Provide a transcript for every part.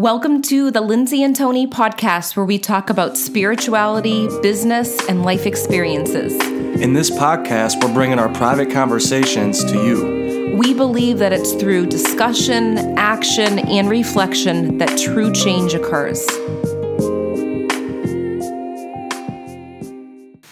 Welcome to the Lindsay and Tony podcast, where we talk about spirituality, business, and life experiences. In this podcast, we're bringing our private conversations to you. We believe that it's through discussion, action, and reflection that true change occurs.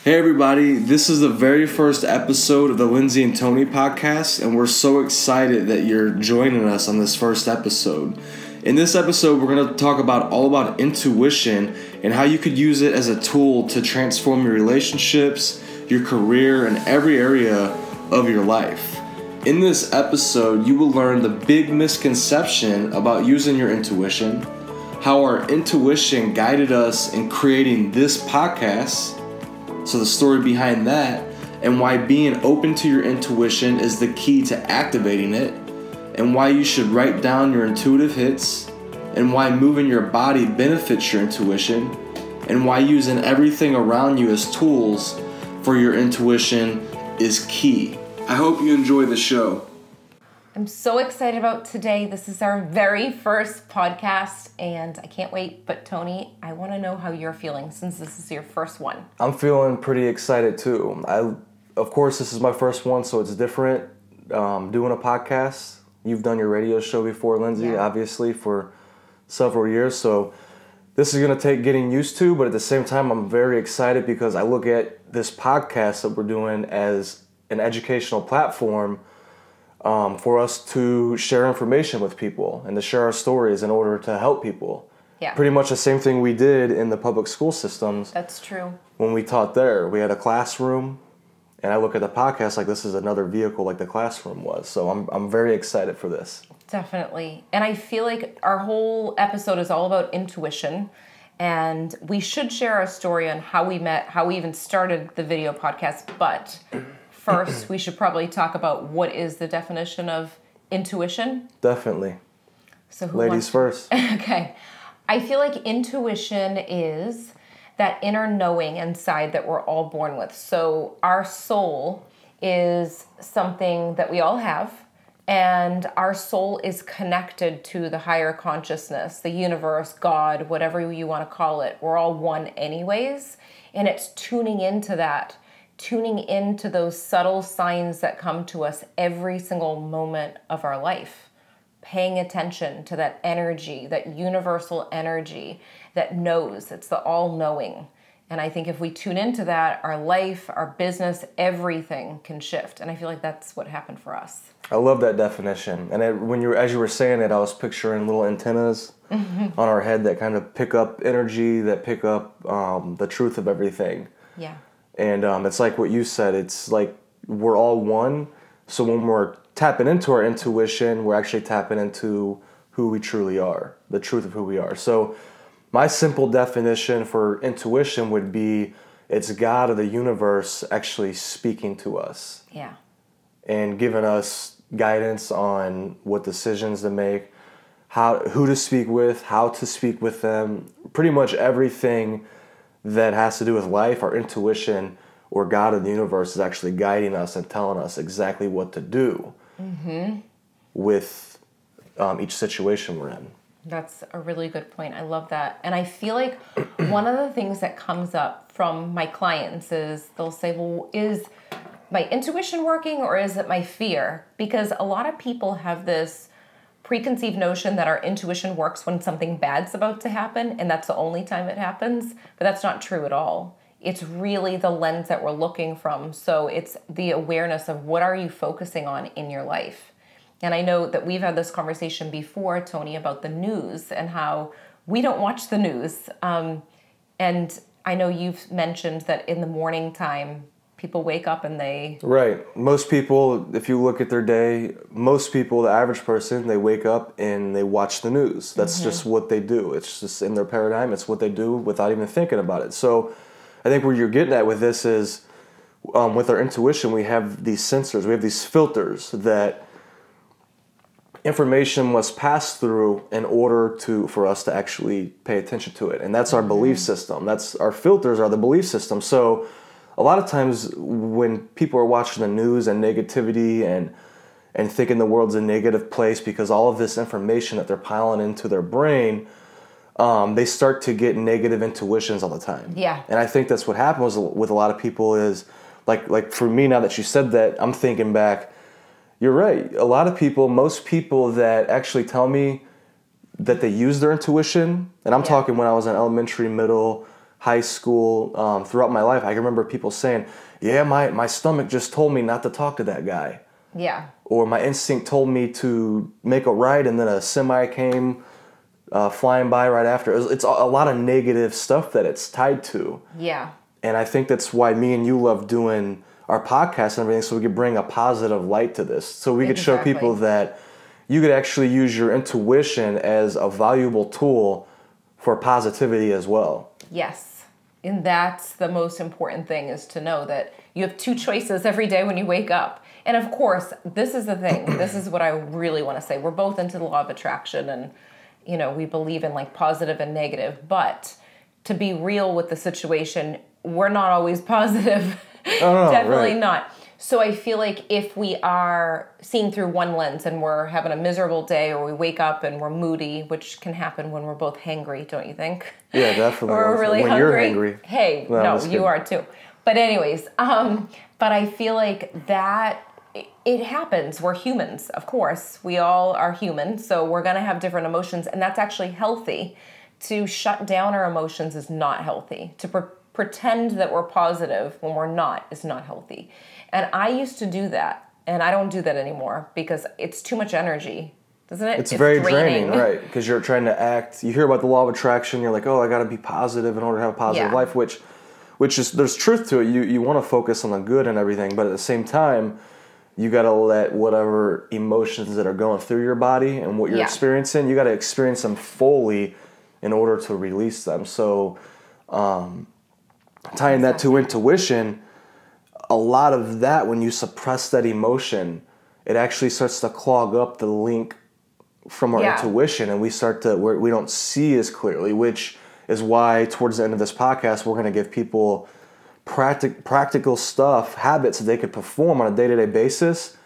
Hey, everybody, this is the very first episode of the Lindsay and Tony podcast, and we're so excited that you're joining us on this first episode. In this episode, we're going to talk about all about intuition and how you could use it as a tool to transform your relationships, your career, and every area of your life. In this episode, you will learn the big misconception about using your intuition, how our intuition guided us in creating this podcast, so the story behind that, and why being open to your intuition is the key to activating it and why you should write down your intuitive hits, and why moving your body benefits your intuition, and why using everything around you as tools for your intuition is key. I hope you enjoy the show. I'm so excited about today. This is our very first podcast, and I can't wait. But, Tony, I want to know how you're feeling since this is your first one. I'm feeling pretty excited too. I, of course, this is my first one, so it's different um, doing a podcast You've done your radio show before, Lindsay, yeah. obviously, for several years. So this is going to take getting used to, but at the same time, I'm very excited because I look at this podcast that we're doing as an educational platform um, for us to share information with people and to share our stories in order to help people. Yeah. Pretty much the same thing we did in the public school systems. That's true. When we taught there, we had a classroom and I look at the podcast like this is another vehicle like the classroom was. So I'm I'm very excited for this. Definitely. And I feel like our whole episode is all about intuition and we should share our story on how we met, how we even started the video podcast, but first we should probably talk about what is the definition of intuition? Definitely. So ladies wants- first. okay. I feel like intuition is that inner knowing inside that we're all born with. So our soul is something that we all have and our soul is connected to the higher consciousness, the universe, God, whatever you want to call it. We're all one anyways, and it's tuning into that, tuning into those subtle signs that come to us every single moment of our life paying attention to that energy, that universal energy that knows, it's the all knowing. And I think if we tune into that, our life, our business, everything can shift. And I feel like that's what happened for us. I love that definition. And it, when you were, as you were saying it, I was picturing little antennas mm-hmm. on our head that kind of pick up energy, that pick up um, the truth of everything. Yeah. And um, it's like what you said. It's like we're all one. So when we're tapping into our intuition, we're actually tapping into who we truly are, the truth of who we are. So, my simple definition for intuition would be it's God of the universe actually speaking to us. Yeah. And giving us guidance on what decisions to make, how who to speak with, how to speak with them, pretty much everything that has to do with life, our intuition or God of the universe is actually guiding us and telling us exactly what to do mm-hmm. with um, each situation we're in. That's a really good point. I love that. And I feel like one of the things that comes up from my clients is they'll say, well, is my intuition working or is it my fear? Because a lot of people have this preconceived notion that our intuition works when something bad's about to happen and that's the only time it happens, but that's not true at all it's really the lens that we're looking from. So it's the awareness of what are you focusing on in your life. And I know that we've had this conversation before, Tony, about the news and how we don't watch the news. Um, and I know you've mentioned that in the morning time, people wake up and they. Right. Most people, if you look at their day, most people, the average person, they wake up and they watch the news. That's mm-hmm. just what they do. It's just in their paradigm, it's what they do without even thinking about it. So, I think where you're getting at with this is um, with our intuition, we have these sensors, we have these filters that information must pass through in order to for us to actually pay attention to it and that's our belief mm-hmm. system that's our filters are the belief system so a lot of times when people are watching the news and negativity and and thinking the world's a negative place because all of this information that they're piling into their brain, um, they start to get negative intuitions all the time. Yeah. And I think that's what happens with a lot of people is like like for me now that you said that, I'm thinking back. You're right. A lot of people, most people that actually tell me that they use their intuition, and I'm Yeah. talking when I was in elementary, middle, high school, um, throughout my life. I can remember people saying, "Yeah, my my stomach just told me not to talk to that guy." Yeah. or my instinct told me to make a right and then a semi came uh, flying by right after. It's, it's a a lot of negative stuff that it's tied to. Yeah. And I think that's why me and you love doing our podcast and everything so we could bring a positive light to this. So we could show people that you could actually use your intuition as a valuable tool for positivity as well. Yes. And that's the most important thing is to know that you have two choices every day when you wake up. And of course, this is the thing. this is what I really want to say. We're both into the law of attraction and you know, we believe in like positive and negative, but to be real with the situation, we're not always positive. no, Definitely right. not. So I feel like if we are seeing through one lens and we're having a miserable day or we wake up and we're moody, which can happen when we're both hangry, don't you think? Yeah, definitely. or we're really when hungry. you're angry. Hey, No, no, you kidding. are too. But anyways, um, but I feel like that it- happens. We're humans, of course. We all are human, so we're gonna have different emotions, and that's actually healthy. To shut down our emotions is not healthy. To pre- pretend that we're positive when we're not is not healthy. And I used to do that, and I don't do that anymore because it's too much energy, doesn't it? It's, very draining, right? Because you're trying to act. You hear about the law of attraction. You're like, oh, I got to be positive in order to have a positive Yeah. life. Which, which is there's truth to it. You you want to focus on the good and everything, but at the same time, you got to let whatever emotions that are going through your body and what you're Yeah. experiencing. You got to experience them fully in order to release them. So, um, tying that to intuition, a lot of that when you suppress that emotion, it actually starts to clog up the link from our Yeah. intuition and we start to where we don't see as clearly which is why towards the end of this podcast we're going to give people practic- practical stuff habits that they could perform on a day-to-day basis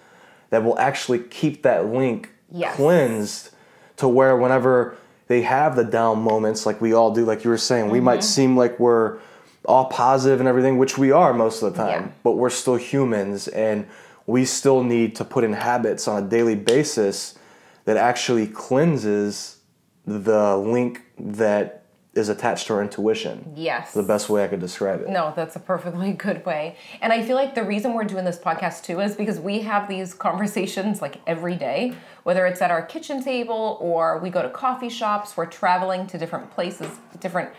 that will actually keep that link Yes. cleansed to where whenever they have the down moments like we all do like you were saying we Mm-hmm. might seem like we're all positive and everything which we are most of the time Yeah. but we're still humans and we still need to put in habits on a daily basis that actually cleanses the link that is attached to our intuition. Yes. The best way I could describe it. No, that's a perfectly good way. And I feel like the reason we're doing this podcast too is because we have these conversations like every day, whether it's at our kitchen table or we go to coffee shops, we're traveling to different places, different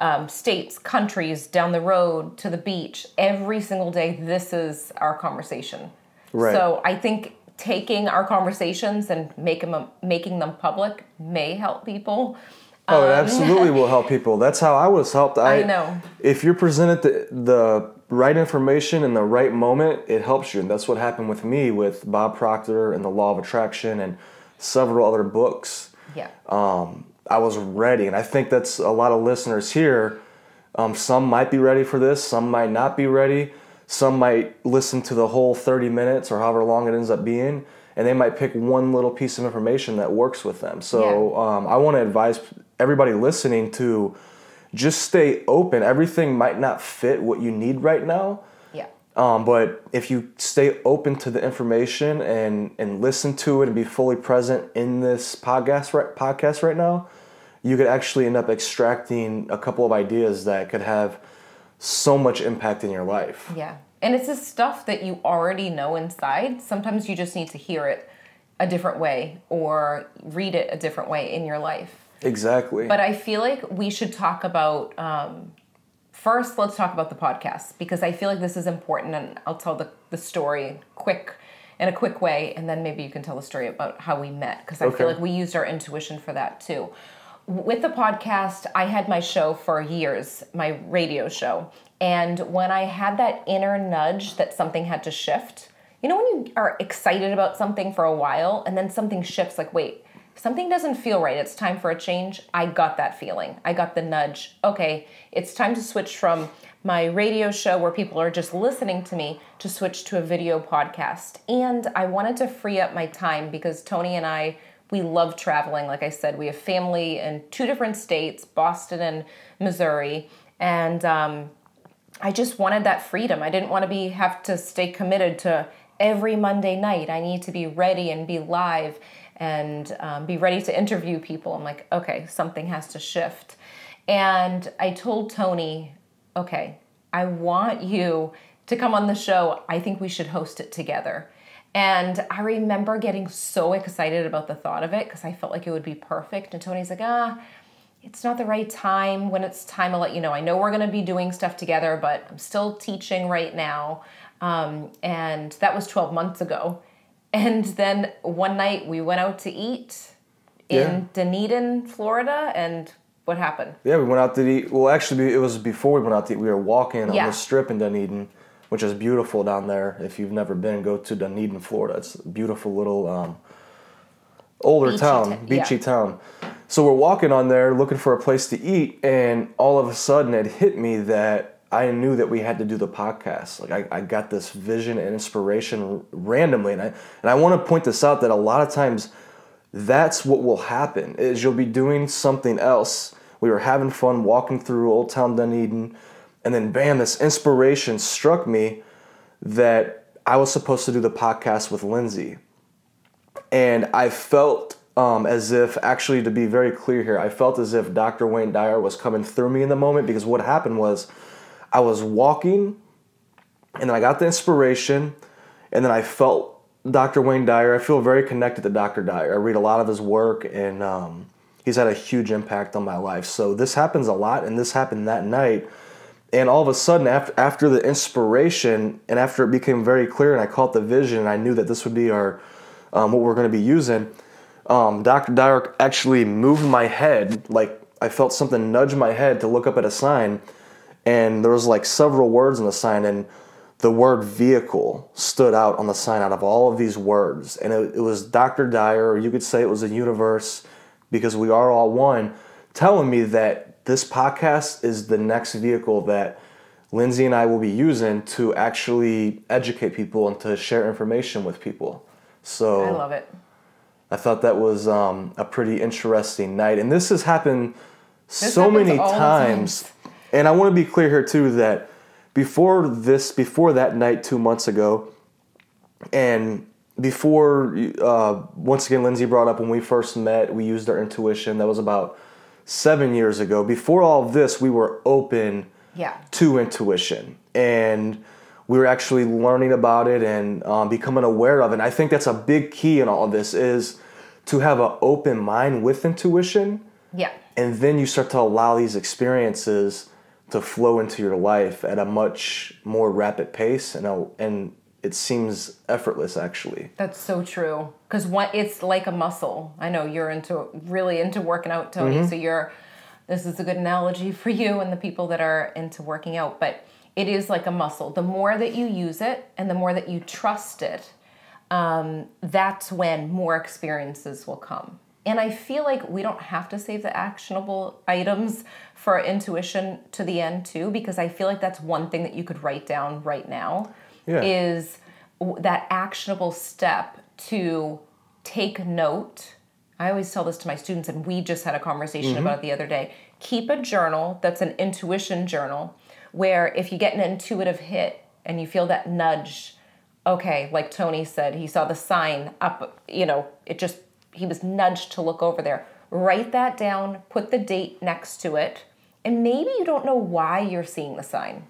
um, states, countries, down the road, to the beach. Every single day, this is our conversation. Right. So I think taking our conversations and making them, making them public may help people. Oh, it absolutely will help people. That's how I was helped. I, I know. If you're presented the, the right information in the right moment, it helps you. And that's what happened with me with Bob Proctor and the Law of Attraction and several other books. Yeah. um, I was ready. And I think that's a lot of listeners here. Um, some might be ready for this, some might not be ready. Some might listen to the whole 30 minutes or however long it ends up being, and they might pick one little piece of information that works with them. So um, I want to advise everybody listening to just stay open. Everything might not fit what you need right now. yeah. Um, but if you stay open to the information and and listen to it and be fully present in this podcast right, podcast right now, you could actually end up extracting a couple of ideas that could have so much impact in your life. Yeah. And it's this stuff that you already know inside. Sometimes you just need to hear it a different way or read it a different way in your life. Exactly. But I feel like we should talk about um, first, let's talk about the podcast because I feel like this is important and I'll tell the, the story quick in a quick way and then maybe you can tell the story about how we met because I Okay. feel like we used our intuition for that too. With the podcast, I had my show for years, my radio show. And when I had that inner nudge that something had to shift, you know, when you are excited about something for a while and then something shifts, like, wait, something doesn't feel right. It's time for a change. I got that feeling. I got the nudge. Okay, it's time to switch from my radio show where people are just listening to me to switch to a video podcast. And I wanted to free up my time because Tony and I, we love traveling. Like I said, we have family in two different states, Boston and Missouri. And um, I just wanted that freedom. I didn't want to be have to stay committed to every Monday night. I need to be ready and be live and um, be ready to interview people. I'm like, okay, something has to shift. And I told Tony, okay, I want you to come on the show. I think we should host it together. And I remember getting so excited about the thought of it because I felt like it would be perfect. And Tony's like, ah, it's not the right time. When it's time, I'll let you know. I know we're going to be doing stuff together, but I'm still teaching right now. Um, and that was 12 months ago. And then one night we went out to eat in yeah. Dunedin, Florida, and what happened? Yeah, we went out to eat. Well, actually, it was before we went out to eat. We were walking yeah. on the strip in Dunedin, which is beautiful down there. If you've never been, go to Dunedin, Florida. It's a beautiful little um, older beachy town, t- beachy yeah. town. So we're walking on there looking for a place to eat, and all of a sudden it hit me that I knew that we had to do the podcast. Like I, I got this vision and inspiration randomly, and I and I want to point this out that a lot of times that's what will happen is you'll be doing something else. We were having fun walking through Old Town Dunedin, and then bam, this inspiration struck me that I was supposed to do the podcast with Lindsay, and I felt um, as if actually to be very clear here, I felt as if Dr. Wayne Dyer was coming through me in the moment because what happened was I was walking and then I got the inspiration and then I felt Dr. Wayne Dyer. I feel very connected to Dr. Dyer. I read a lot of his work and um, he's had a huge impact on my life. So this happens a lot and this happened that night. And all of a sudden, after, after the inspiration and after it became very clear and I caught the vision and I knew that this would be our, um, what we're going to be using, um, Dr. Dyer actually moved my head, like I felt something nudge my head to look up at a sign and there was like several words on the sign and the word vehicle stood out on the sign out of all of these words and it, it was dr dyer or you could say it was a universe because we are all one telling me that this podcast is the next vehicle that lindsay and i will be using to actually educate people and to share information with people. So i love it. I thought that was um, a pretty interesting night. And this has happened this so many times. and I want to be clear here too that before this, before that night two months ago, and before uh, once again Lindsay brought up when we first met, we used our intuition. That was about seven years ago. Before all of this, we were open yeah. to intuition, and we were actually learning about it and um, becoming aware of it. And I think that's a big key in all of this is to have an open mind with intuition. Yeah. And then you start to allow these experiences to flow into your life at a much more rapid pace and a, and it seems effortless actually. That's so true. Because what it's like a muscle. I know you're into really into working out tony mm-hmm. so you're this is a good analogy for you and the people that are into working out but it is like a muscle. The more that you use it and the more that you trust it um, that's when more experiences will come. And I feel like we don't have to save the actionable items for intuition to the end too, because I feel like that's one thing that you could write down right now yeah. is that actionable step to take note. I always tell this to my students, and we just had a conversation mm-hmm. about it the other day. Keep a journal that's an intuition journal where if you get an intuitive hit and you feel that nudge, okay, like Tony said, he saw the sign up, you know, it just he was nudged to look over there. Write that down, put the date next to it, and maybe you don't know why you're seeing the sign.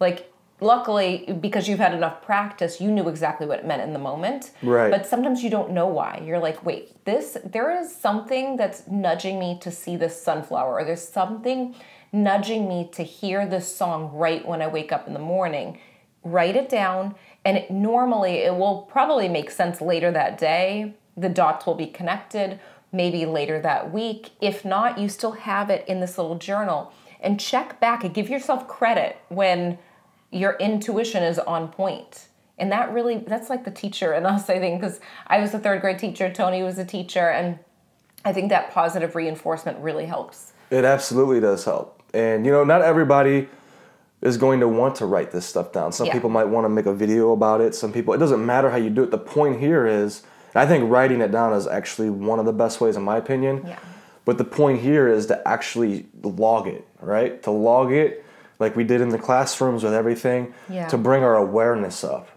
Like, luckily, because you've had enough practice, you knew exactly what it meant in the moment. Right. But sometimes you don't know why. You're like, wait, this, there is something that's nudging me to see this sunflower, or there's something nudging me to hear this song right when I wake up in the morning. Write it down, and it, normally it will probably make sense later that day the dots will be connected maybe later that week. If not, you still have it in this little journal and check back and give yourself credit when your intuition is on. And that really, that's like the teacher in us, I think, because I was a third grade teacher, Tony was a teacher, and I think that positive reinforcement really helps. It absolutely does help. And, you know, not everybody is going to want to write this stuff down. Some Yeah. people might want to make a video about it. Some people, it doesn't matter how you do it. The point here is, I think writing it down is actually one of the best ways, in my opinion. Yeah. But the point here is to actually log it, right? To log it like we did in the classrooms with everything, Yeah. to bring our awareness up.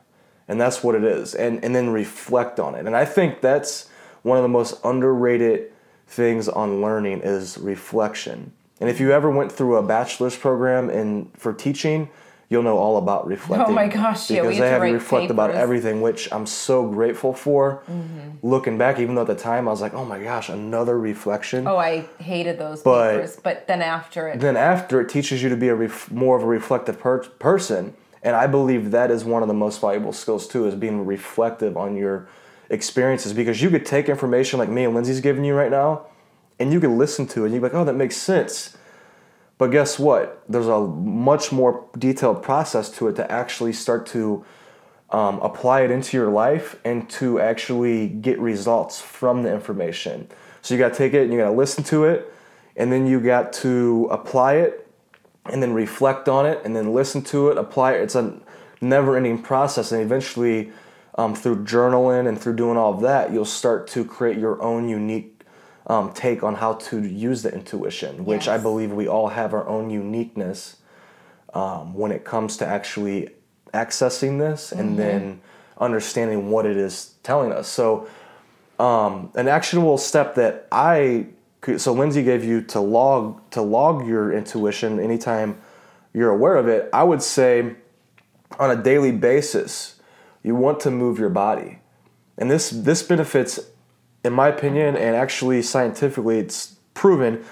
And that's what it is. And and then reflect on it. And I think that's one of the most underrated things on learning is reflection. And if you ever went through a bachelor's program in for teaching, you'll know all about reflecting. Oh my gosh, yeah, because had they to have reflect about everything, which I'm so grateful for. Mm-hmm. Looking back, even though at the time I was like, "Oh my gosh, another reflection." Oh, I hated those But- papers. But then after it, then after it teaches you to be a ref- more of a reflective per- person and i believe that is one of the most valuable skills too is being reflective on your experiences because you could take information like me and lindsay's giving you right now and you could listen to it and you'd be like oh that makes sense but guess what there's a much more detailed process to it to actually start to um, apply it into your life and to actually get results from the information. So you got to take it and you got to listen to it, and then you got to apply it, and then reflect on it, and then listen to it, apply it. It's a never-ending process, and eventually, um, through journaling and through doing all of that, you'll start to create your own unique um, take on how to use the intuition, which I believe we all have our own uniqueness um, when it comes to actually accessing this and then understanding what it is telling us. So, um, an actionable step that I could, so Lindsay gave you to log to log your intuition anytime you're aware of it. I would say on a daily basis, you want to move your body, and this this benefits, in my opinion, and actually scientifically, it's proven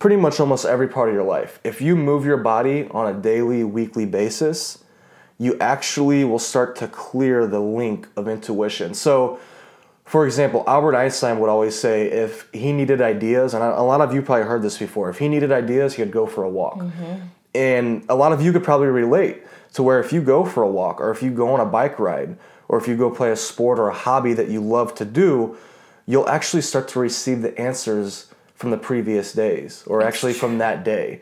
pretty much almost every part of your life. If you move your body on a daily, weekly basis, you actually will start to clear the link of intuition. So, for example, Albert Einstein would always say if he needed ideas, and a lot of you probably heard this before, if he needed ideas, he'd go for a walk. Mm-hmm. And a lot of you could probably relate to where if you go for a walk, or if you go on a bike ride, or if you go play a sport or a hobby that you love to do, you'll actually start to receive the answers from the previous days, or actually from that day.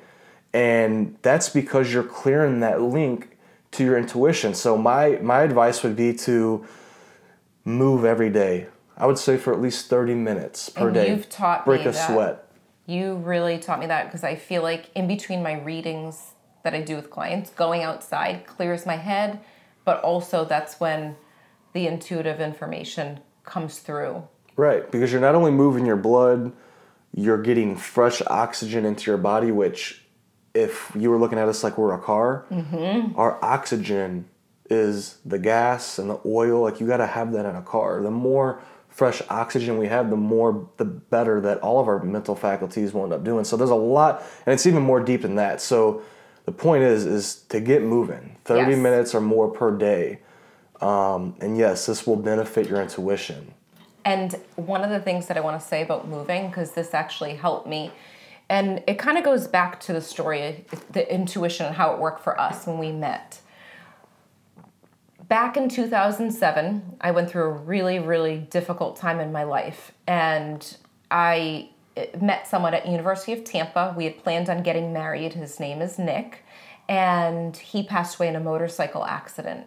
And that's because you're clearing that link to your intuition. So my my advice would be to move every day. I would say for at least 30 minutes per And day. you've taught Break me a that. sweat. You really taught me that because I feel like in between my readings that I do with clients, going outside clears my head, but also that's when the intuitive information comes through. Right, because you're not only moving your blood, you're getting fresh oxygen into your body, which, if you were looking at us like we're a car, our oxygen is the gas and the oil. Like, you got to have that in a car. The more fresh oxygen we have, the more, the better that all of our mental faculties will end up doing. So, there's a lot, and it's even more deep than that. So, the point is, is to get moving 30 Yes. minutes or more per day. Um, and yes, this will benefit your intuition. And one of the things that I want to say about moving, because this actually helped me, and it kind of goes back to the story, the intuition and how it worked for us when we met. Back in 2007, I went through a really, really difficult time in my life, and I eh, met someone at University of Tampa. We had planned on getting married. His name is Nick, and he passed away in a motorcycle accident.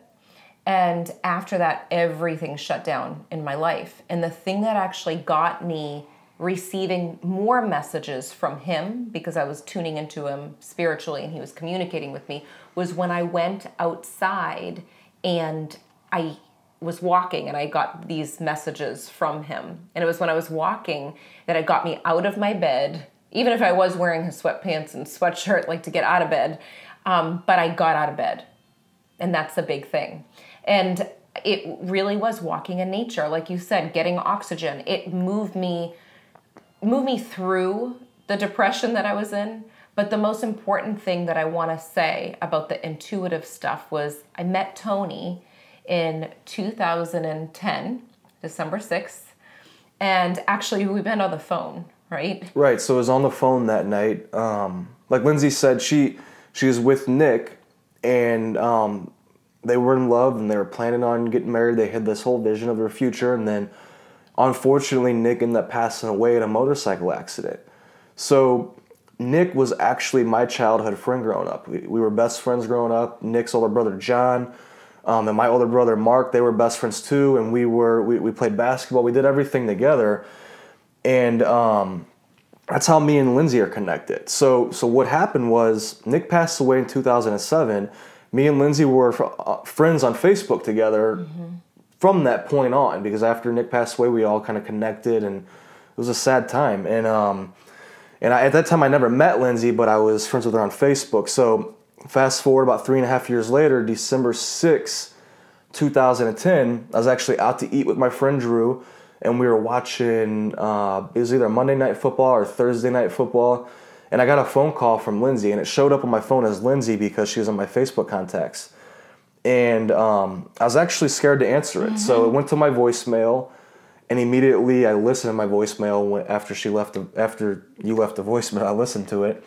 And after that, everything shut down in my life. And the thing that actually got me receiving more messages from him because I was tuning into him spiritually and he was communicating with me was when I went outside and I was walking and I got these messages from him. And it was when I was walking that it got me out of my bed, even if I was wearing his sweatpants and sweatshirt, like to get out of bed. Um, but I got out of bed and that's the big thing and it really was walking in nature like you said getting oxygen it moved me moved me through the depression that i was in but the most important thing that i want to say about the intuitive stuff was i met tony in 2010 december 6th and actually we've been on the phone right Right. So it was on the phone that night. Um, like Lindsay said, she she was with Nick, and um, they were in love, and they were planning on getting married. They had this whole vision of their future, and then unfortunately, Nick ended up passing away in a motorcycle accident. So Nick was actually my childhood friend growing up. We, we were best friends growing up. Nick's older brother John, um, and my older brother Mark, they were best friends too. And we were we, we played basketball. We did everything together, and um, that's how me and Lindsay are connected. So so what happened was Nick passed away in 2007. Me and Lindsay were uh, friends on Facebook together mm-hmm. from that point on because after Nick passed away, we all kind of connected and it was a sad time. And um, and I, at that time, I never met Lindsay, but I was friends with her on Facebook. So fast forward about three and a half years later, December 6, 2010, I was actually out to eat with my friend Drew, and we were watching, uh, it was either Monday Night Football or Thursday Night Football. And I got a phone call from Lindsay, and it showed up on my phone as Lindsay because she was on my Facebook contacts. And um, I was actually scared to answer it. Mm-hmm. So it went to my voicemail and immediately I listened to my voicemail after she left. The, after you left the voicemail, I listened to it,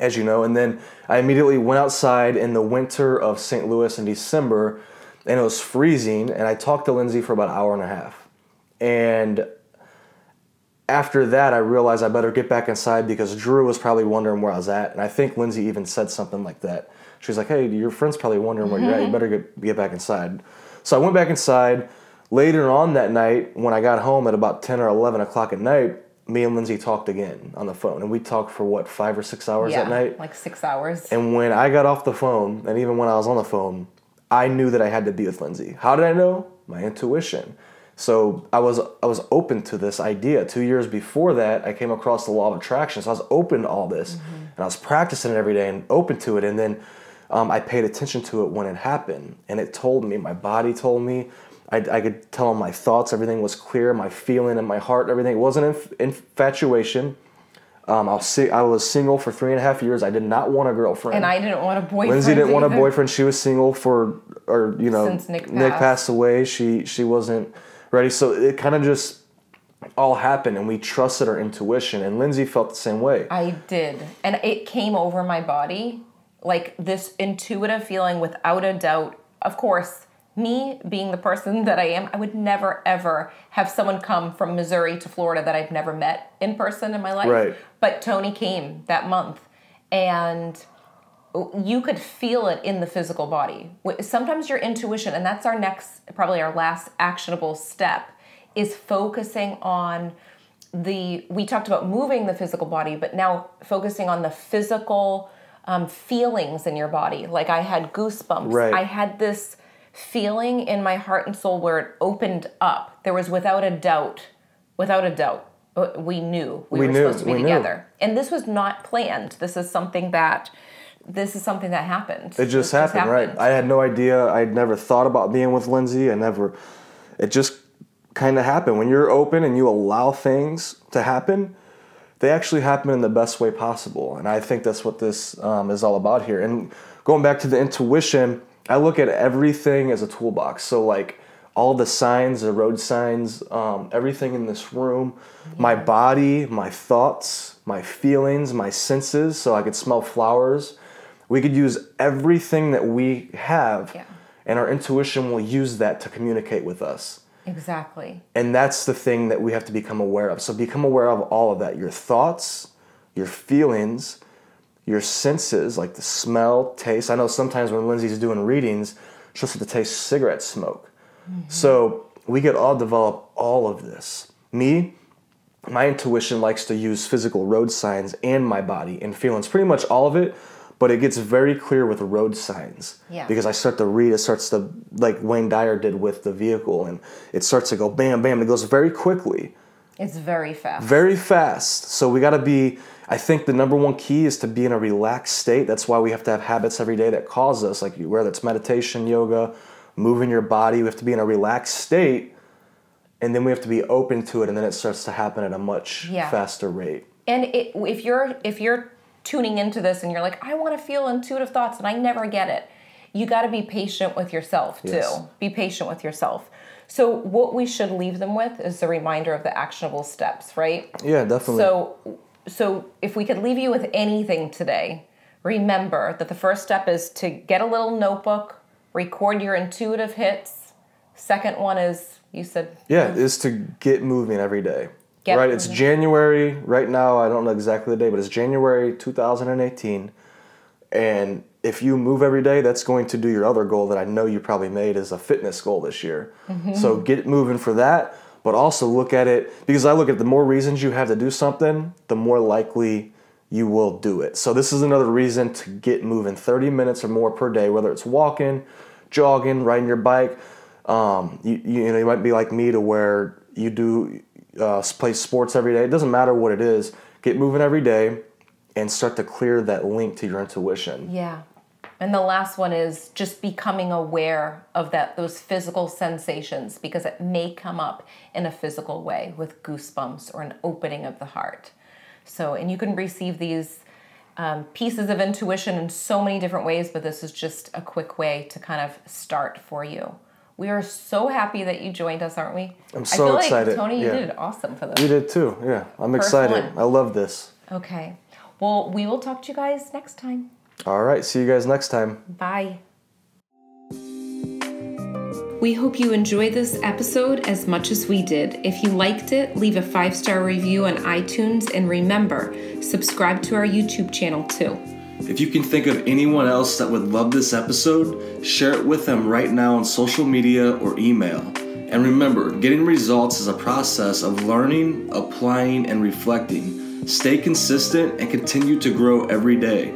as you know, and then I immediately went outside in the winter of St. Louis in December, and it was freezing. And I talked to Lindsay for about an hour and a half, and after that, I realized I better get back inside because Drew was probably wondering where I was at, and I think Lindsay even said something like that. She's like, "Hey, your friend's probably wondering where you're at. You mm-hmm. better get get back inside." So I went back inside Later on that night, when I got home at about 10 or 11 o'clock at night, me and Lindsay talked again on the phone. And we talked for what, five or six hours yeah, that night? Like six hours. And when I got off the phone, and even when I was on the phone, I knew that I had to be with Lindsay. How did I know? My intuition. So I was I was open to this idea. Two years before that, I came across the law of attraction. So I was open to all this, mm-hmm. and I was practicing it every day and open to it. And then um, I paid attention to it when it happened, and it told me. My body told me. I, I could tell my thoughts, everything was clear, my feeling and my heart, everything. It wasn't inf- infatuation. Um, I, was I was single for three and a half years. I did not want a girlfriend. And I didn't want a boyfriend. Lindsay didn't either. want a boyfriend. She was single for, or you know, Since Nick passed. Nick passed away. She she wasn't ready. So it kind of just all happened, and we trusted our intuition. And Lindsay felt the same way. I did, and it came over my body like this intuitive feeling, without a doubt. Of course, me being the person that I am, I would never ever have someone come from Missouri to Florida that I've never met in person in my life. Right. But Tony came that month and you could feel it in the physical body. Sometimes your intuition, and that's our next, probably our last actionable step, is focusing on the, we talked about moving the physical body, but now focusing on the physical um, feelings in your body. Like I had goosebumps. Right. I had this feeling in my heart and soul where it opened up. There was without a doubt, without a doubt, uh, we knew we, we were knew, supposed to be together. Knew. And this was not planned. This is something that this is something that happened. It just happened, happened, right? I had no idea. I'd never thought about being with Lindsay. I never. It just kind of happened. When you're open and you allow things to happen, they actually happen in the best way possible. And I think that's what this um, is all about here. And going back to the intuition I look at everything as a toolbox. So like all the signs, the road signs, um, everything in this room, yeah. my body, my thoughts, my feelings, my senses. So I could smell flowers. We could use everything that we have, yeah. and our intuition will use that to communicate with us. Exactly. And that's the thing that we have to become aware of. So become aware of all of that your thoughts, your feelings, your senses, like the smell, taste. I know sometimes when Lindsay's doing readings, she'll start to taste cigarette smoke. Mm-hmm. So we could all develop all of this. Me, my intuition likes to use physical road signs and my body and feelings, pretty much all of it, but it gets very clear with road signs. Yeah. Because I start to read, it starts to, like Wayne Dyer did with the vehicle, and it starts to go bam, bam. It goes very quickly. It's very fast. Very fast. So we got to be I think the number one key is to be in a relaxed state. That's why we have to have habits every day that cause us, like whether it's meditation, yoga, moving your body. We have to be in a relaxed state, and then we have to be open to it, and then it starts to happen at a much yeah. faster rate. And it, if you're if you're tuning into this and you're like, I want to feel intuitive thoughts, and I never get it, you got to be patient with yourself too. Yes. Be patient with yourself. So what we should leave them with is the reminder of the actionable steps, right? Yeah, definitely. So so if we could leave you with anything today, remember that the first step is to get a little notebook, record your intuitive hits. Second one is you said Yeah, is to get moving every day. Get right? It's. January right now. I don't know exactly the day, but it's January 2018. And if you move every day, that's going to do your other goal that I know you probably made is a fitness goal this year. Mm-hmm. So get moving for that, but also look at it because I look at the more reasons you have to do something, the more likely you will do it. So this is another reason to get moving 30 minutes or more per day, whether it's walking, jogging, riding your bike. Um, you, you know, you might be like me to where you do uh, play sports every day. It doesn't matter what it is. Get moving every day and start to clear that link to your intuition. Yeah. And the last one is just becoming aware of that those physical sensations because it may come up in a physical way with goosebumps or an opening of the heart. So, and you can receive these um, pieces of intuition in so many different ways, but this is just a quick way to kind of start for you. We are so happy that you joined us, aren't we? I'm I so feel excited, Like, Tony, you yeah. did awesome for this. You did too. Yeah, I'm First excited. one. I love this. Okay. Well, we will talk to you guys next time. All right, see you guys next time. Bye. We hope you enjoyed this episode as much as we did. If you liked it, leave a five star review on iTunes and remember, subscribe to our YouTube channel too. If you can think of anyone else that would love this episode, share it with them right now on social media or email. And remember, getting results is a process of learning, applying, and reflecting. Stay consistent and continue to grow every day.